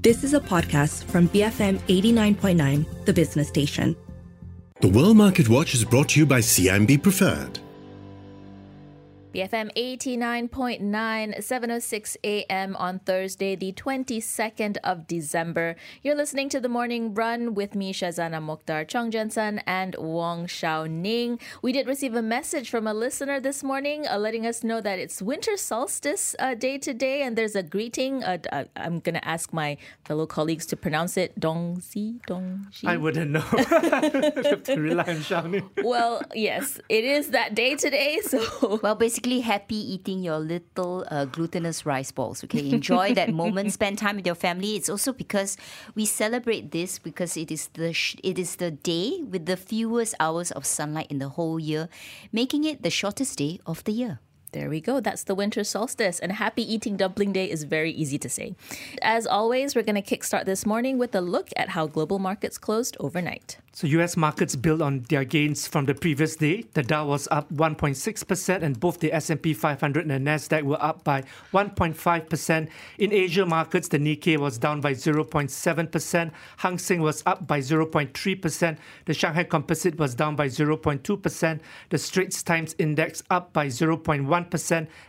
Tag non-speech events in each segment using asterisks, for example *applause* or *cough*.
This is a podcast from BFM 89.9, the business station. The World Market Watch is brought to you by CIMB Preferred. BFM 89.9, 7.06 a.m. on Thursday, the 22nd of December. You're listening to The Morning Run with me, Shazana Mokhtar Chong Jensen and Wong Shao Ning. We did receive a message from a listener this morning uh, letting us know that it's winter solstice uh, day today, and there's a greeting. Uh, uh I'm going to ask my fellow colleagues to pronounce it Dong Si, Dong I wouldn't know. *laughs* have to rely on Shao Ning. Well, yes, it is that day today, so. Well, basically, basically happy eating your little uh, glutinous rice balls. Okay, enjoy that *laughs* moment. Spend time with your family. It's also because we celebrate this because it is the sh- it is the day with the fewest hours of sunlight in the whole year, making it the shortest day of the year. There we go. That's the winter solstice. And happy eating dumpling day is very easy to say. As always, we're going to kickstart this morning with a look at how global markets closed overnight. So US markets built on their gains from the previous day. The Dow was up 1.6% and both the S&P 500 and Nasdaq were up by 1.5%. In Asia markets, the Nikkei was down by 0.7%, Hang Seng was up by 0.3%, the Shanghai Composite was down by 0.2%, the Straits Times Index up by 0.1%,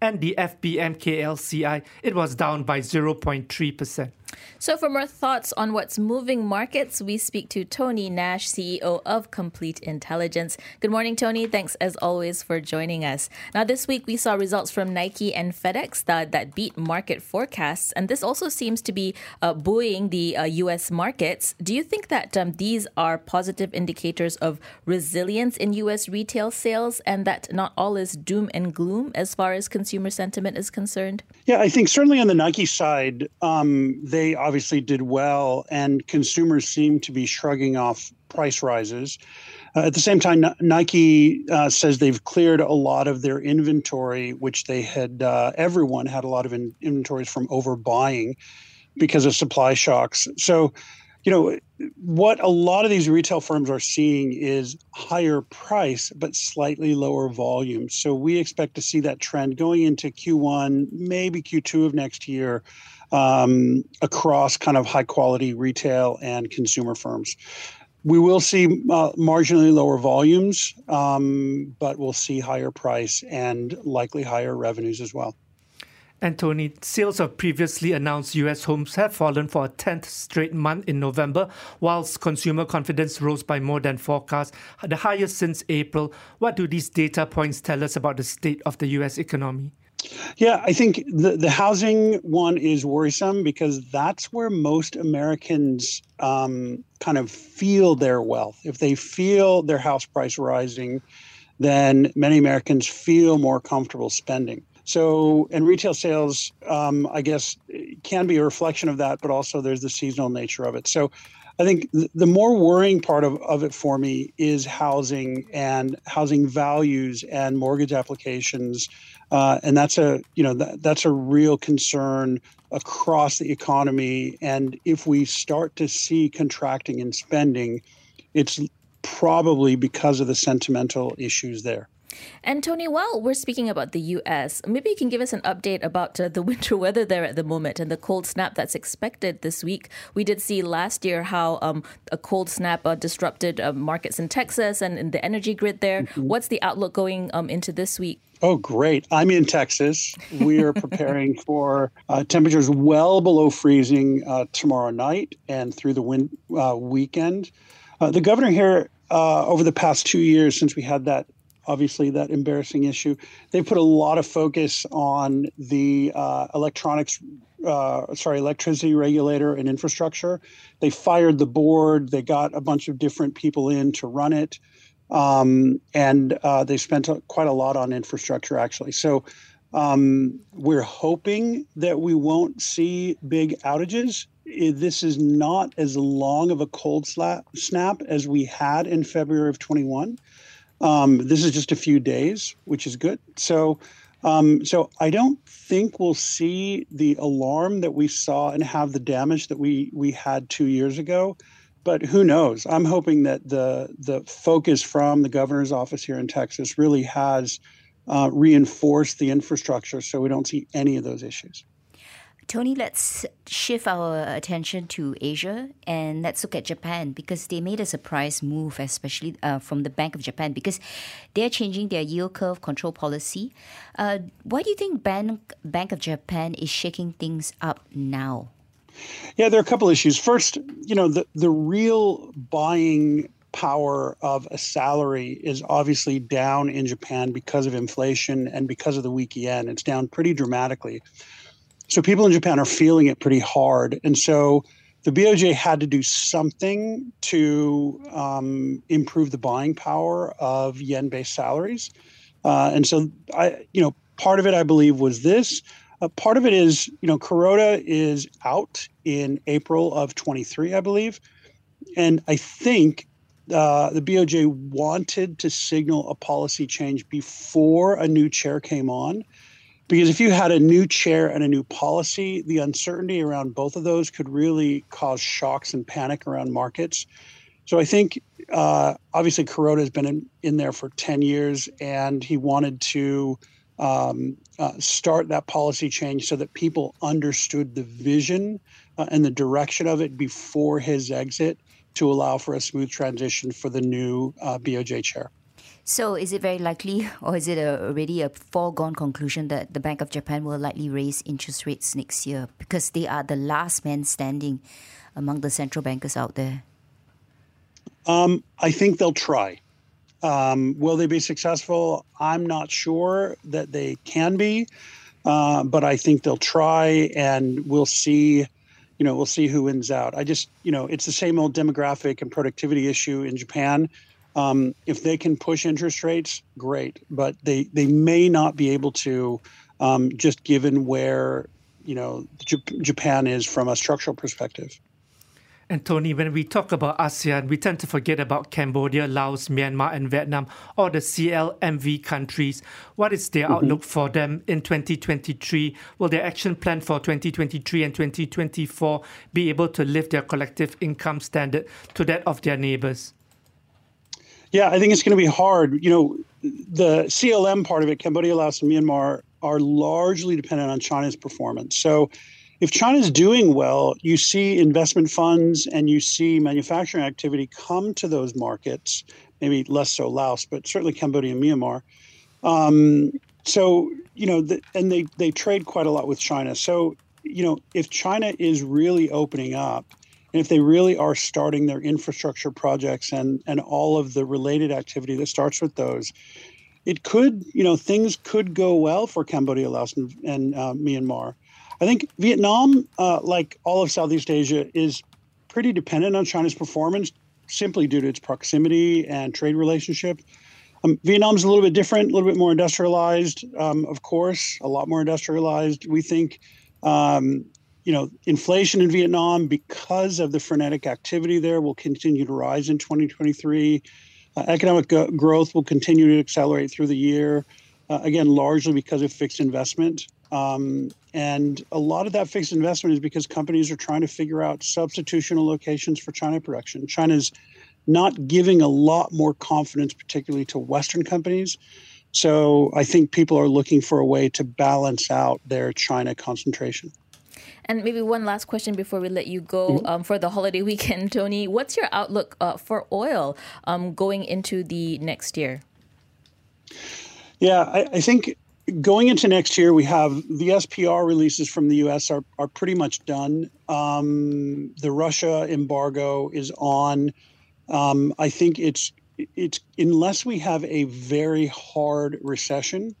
and the FBMKLCI it was down by 0.3%. So, for more thoughts on what's moving markets, we speak to Tony Nash, CEO of Complete Intelligence. Good morning, Tony. Thanks as always for joining us. Now, this week we saw results from Nike and FedEx that, that beat market forecasts, and this also seems to be uh, buoying the uh, U.S. markets. Do you think that um, these are positive indicators of resilience in U.S. retail sales and that not all is doom and gloom as far as consumer sentiment is concerned? Yeah, I think certainly on the Nike side, um, they they obviously did well, and consumers seem to be shrugging off price rises. Uh, at the same time, Nike uh, says they've cleared a lot of their inventory, which they had, uh, everyone had a lot of in- inventories from overbuying because of supply shocks. So, you know, what a lot of these retail firms are seeing is higher price, but slightly lower volume. So we expect to see that trend going into Q1, maybe Q2 of next year um, across kind of high quality retail and consumer firms. We will see uh, marginally lower volumes, um, but we'll see higher price and likely higher revenues as well. Anthony, sales of previously announced US homes have fallen for a 10th straight month in November, whilst consumer confidence rose by more than forecast, the highest since April. What do these data points tell us about the state of the US economy? Yeah, I think the, the housing one is worrisome because that's where most Americans um, kind of feel their wealth. If they feel their house price rising, then many Americans feel more comfortable spending. So, and retail sales, um, I guess, can be a reflection of that, but also there's the seasonal nature of it. So, I think the more worrying part of, of it for me is housing and housing values and mortgage applications uh, and that's a you know that, that's a real concern across the economy. And if we start to see contracting in spending, it's probably because of the sentimental issues there. And Tony, while we're speaking about the US, maybe you can give us an update about uh, the *laughs* winter weather there at the moment and the cold snap that's expected this week. We did see last year how um, a cold snap uh, disrupted uh, markets in Texas and in the energy grid there. Mm-hmm. What's the outlook going um, into this week? Oh, great. I'm in Texas. We are *laughs* preparing for uh, temperatures well below freezing uh, tomorrow night and through the win- uh, weekend. Uh, the governor here, uh, over the past two years, since we had that obviously that embarrassing issue. They put a lot of focus on the uh, electronics, uh, sorry, electricity regulator and infrastructure. They fired the board. They got a bunch of different people in to run it, um, and uh, they spent quite a lot on infrastructure actually. So. Um, we're hoping that we won't see big outages. This is not as long of a cold slap, snap as we had in February of 21. Um, this is just a few days, which is good. So, um, so I don't think we'll see the alarm that we saw and have the damage that we we had two years ago. But who knows? I'm hoping that the the focus from the governor's office here in Texas really has uh, reinforced the infrastructure, so we don't see any of those issues. Tony, let's shift our attention to Asia and let's look at Japan because they made a surprise move, especially uh, from the Bank of Japan, because they're changing their yield curve control policy. Uh, why do you think Bank Bank of Japan is shaking things up now? Yeah, there are a couple issues. First, you know, the the real buying power of a salary is obviously down in Japan because of inflation and because of the weak yen. It's down pretty dramatically. So people in Japan are feeling it pretty hard. And so the BOJ had to do something to um, improve the buying power of yen based salaries. Uh, and so I, you know, part of it I believe was this. Uh, part of it is, you know, Kuroda is out in April of 23, I believe. And I think uh, the BOJ wanted to signal a policy change before a new chair came on. Because if you had a new chair and a new policy, the uncertainty around both of those could really cause shocks and panic around markets. So I think uh, obviously Kuroda has been in, in, there for 10 years and he wanted to um, uh, start that policy change so that people understood the vision uh, and the direction of it before his exit to allow for a smooth transition for the new uh, BOJ chair. So, is it very likely, *laughs* or is it a, already a foregone conclusion that the Bank of Japan will likely raise interest rates next year because they are the last man standing among the central bankers out there? Um, I think they'll try. Um, will they be successful? I'm not sure that they can be, uh, but I think they'll try, and we'll see you know, we'll see who wins out. I just, you know, it's the same old demographic and productivity issue in Japan. Um, if they can push interest rates, great, but they they may not be able to, um, just given where you know J- Japan is from a structural perspective. And Tony, when we talk about ASEAN, we tend to forget about Cambodia, Laos, Myanmar, and Vietnam, or the CLMV countries. What is their mm-hmm. outlook for them in 2023? Will their action plan for 2023 and 2024 be able to lift their collective income standard to that of their neighbors? Yeah, I think it's going to be hard. You know, the CLM part of it, Cambodia, Laos, and Myanmar, are largely dependent on China's performance. So if China's doing well, you see investment funds and you see manufacturing activity come to those markets, maybe less so Laos, but certainly Cambodia and Myanmar. Um, so, you know, the, and they, they trade quite a lot with China. So, you know, if China is really opening up, and if they really are starting their infrastructure projects and, and all of the related activity that starts with those, it could, you know, things could go well for Cambodia, Laos, and, and uh, Myanmar. I think Vietnam, uh, like all of Southeast Asia, is pretty dependent on China's performance simply due to its proximity and trade relationship. Um, Vietnam's a little bit different, a little bit more industrialized, um, of course, a lot more industrialized. We think, um, you know, inflation in Vietnam, because of the frenetic activity there, will continue to rise in 2023. Uh, economic go- growth will continue to accelerate through the year, uh, again, largely because of fixed investment. Um, and a lot of that fixed investment is because companies are trying to figure out substitutional locations for China production. China's not giving a lot more confidence, particularly to Western companies. So I think people are looking for a way to balance out their China concentration. And maybe one last question before we let you go mm-hmm. um, for the holiday *laughs* weekend, Tony. What's your outlook uh, for oil um, going into the next year? Yeah, I, I think going into next year, we have the SPR releases from the U.S. are are pretty much done. Um, the Russia embargo is on. Um, I think it's it's unless we have a very hard recession,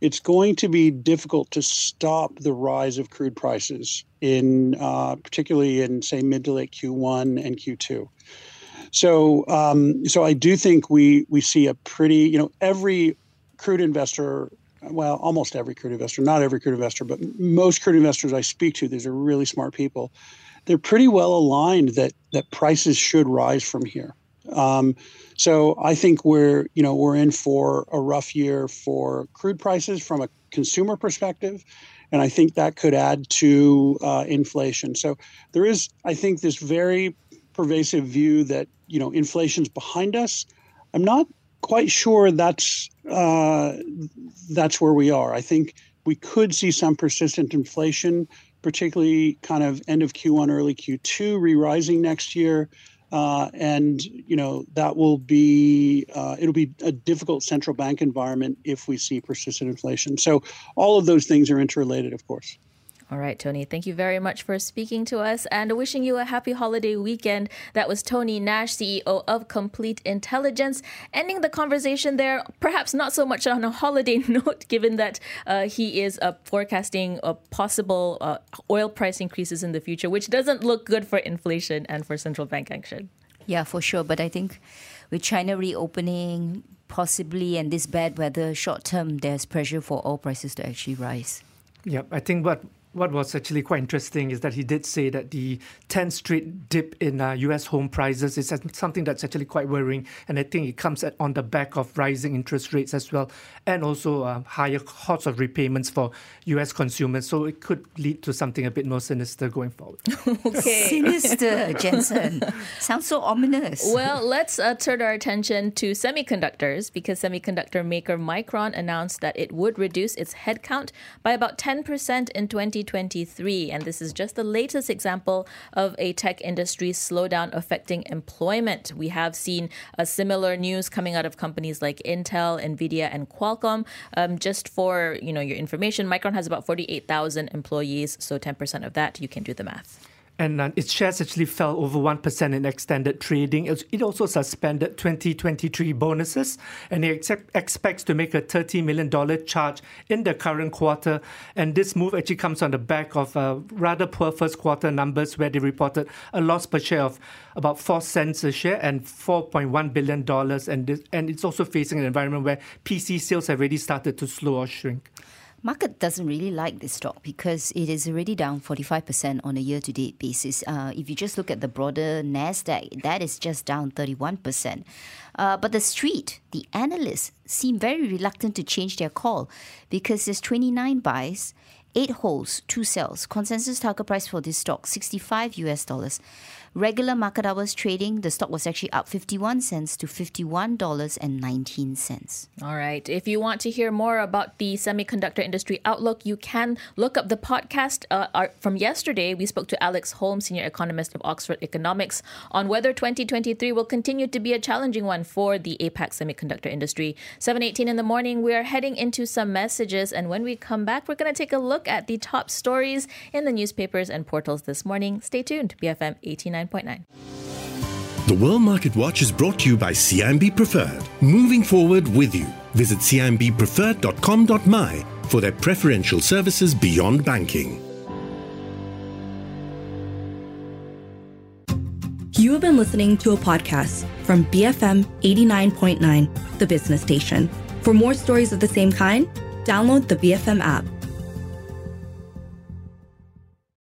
it's going to be difficult to stop the rise of crude prices in uh, particularly in say mid to late Q1 and Q2. So um, so I do think we we see a pretty you know every crude investor well, almost every crude investor, not every crude investor, but most crude investors I speak to, these are really smart people. They're pretty well aligned that that prices should rise from here. Um, so I think we're you know we're in for a rough year for crude prices from a consumer perspective, and I think that could add to uh, inflation. So there is, I think, this very pervasive view that you know inflation's behind us. I'm not quite sure that's uh, that's where we are. I think we could see some persistent inflation particularly kind of end of Q1, early Q2, re-rising next year. Uh, and you know that will be uh, it'll be a difficult central bank environment if we see persistent inflation. So all of those things are interrelated, of course. All right, Tony, thank you very much for speaking to us and wishing you a happy holiday weekend. That was Tony Nash, CEO of Complete Intelligence. Ending the conversation there, perhaps not so much on a holiday *laughs* note, given that uh, he is uh, forecasting a possible uh, oil price increases in the future, which doesn't look good for inflation and for central bank action. Yeah, for sure. But I think with China reopening, possibly, and this bad weather short term, there's pressure for oil prices to actually rise. Yeah, I think what what was actually quite interesting is that he did say that the 10th straight dip in uh, US home prices is something that's actually quite worrying. And I think it comes at, on the back of rising interest rates as well, and also uh, higher costs of repayments for US consumers. So it could lead to something a bit more sinister going forward. *laughs* okay. *laughs* Sinister, Jensen. Sounds so ominous. Well, let's uh, turn our attention to semiconductors because semiconductor maker Micron announced that it would reduce its headcount by about 10% in 20 2023. And this is just the latest example of a tech industry slowdown affecting employment. We have seen a similar news coming out of companies like Intel, Nvidia, and Qualcomm. Um, just for you know your information, Micron has about 48,000 employees, so 10% of that, you can do the math and uh, its shares actually fell over 1% in extended trading. It also suspended 2023 bonuses, and it ex- expects to make a $30 million charge in the current quarter. And this move actually comes on the back of uh, rather poor first quarter numbers, where they reported a loss per share of about 4 cents a share and $4.1 billion. And, this, and it's also facing an environment where PC sales have already started to slow or shrink. Market doesn't really like this stock because it is already down 45% on a year to date basis. Uh, if you just look at the broader NASDAQ, that is just down 31%. Uh, but the street, the analysts, seem very reluctant to change their call because there's 29 buys, 8 holds, 2 sells. Consensus target price for this stock, 65 US dollars. Regular market hours trading, the stock was actually up 51 cents to $51.19. All right. If you want to hear more about the semiconductor industry outlook, you can look up the podcast uh, from yesterday. We spoke to Alex Holmes, senior economist of Oxford Economics, on whether 2023 will continue to be a challenging one for the APAC semiconductor industry. 7:18 in the morning, we are heading into some messages and when we come back, we're going to take a look at the top stories in the newspapers and portals this morning. Stay tuned. BFM 89 99.9. The World Market Watch is brought to you by CIMB Preferred. Moving forward with you. Visit cimbpreferred.com.my for their preferential services beyond banking. You have been listening to a podcast from BFM 89.9, the business station. For more stories of the same kind, download the BFM app.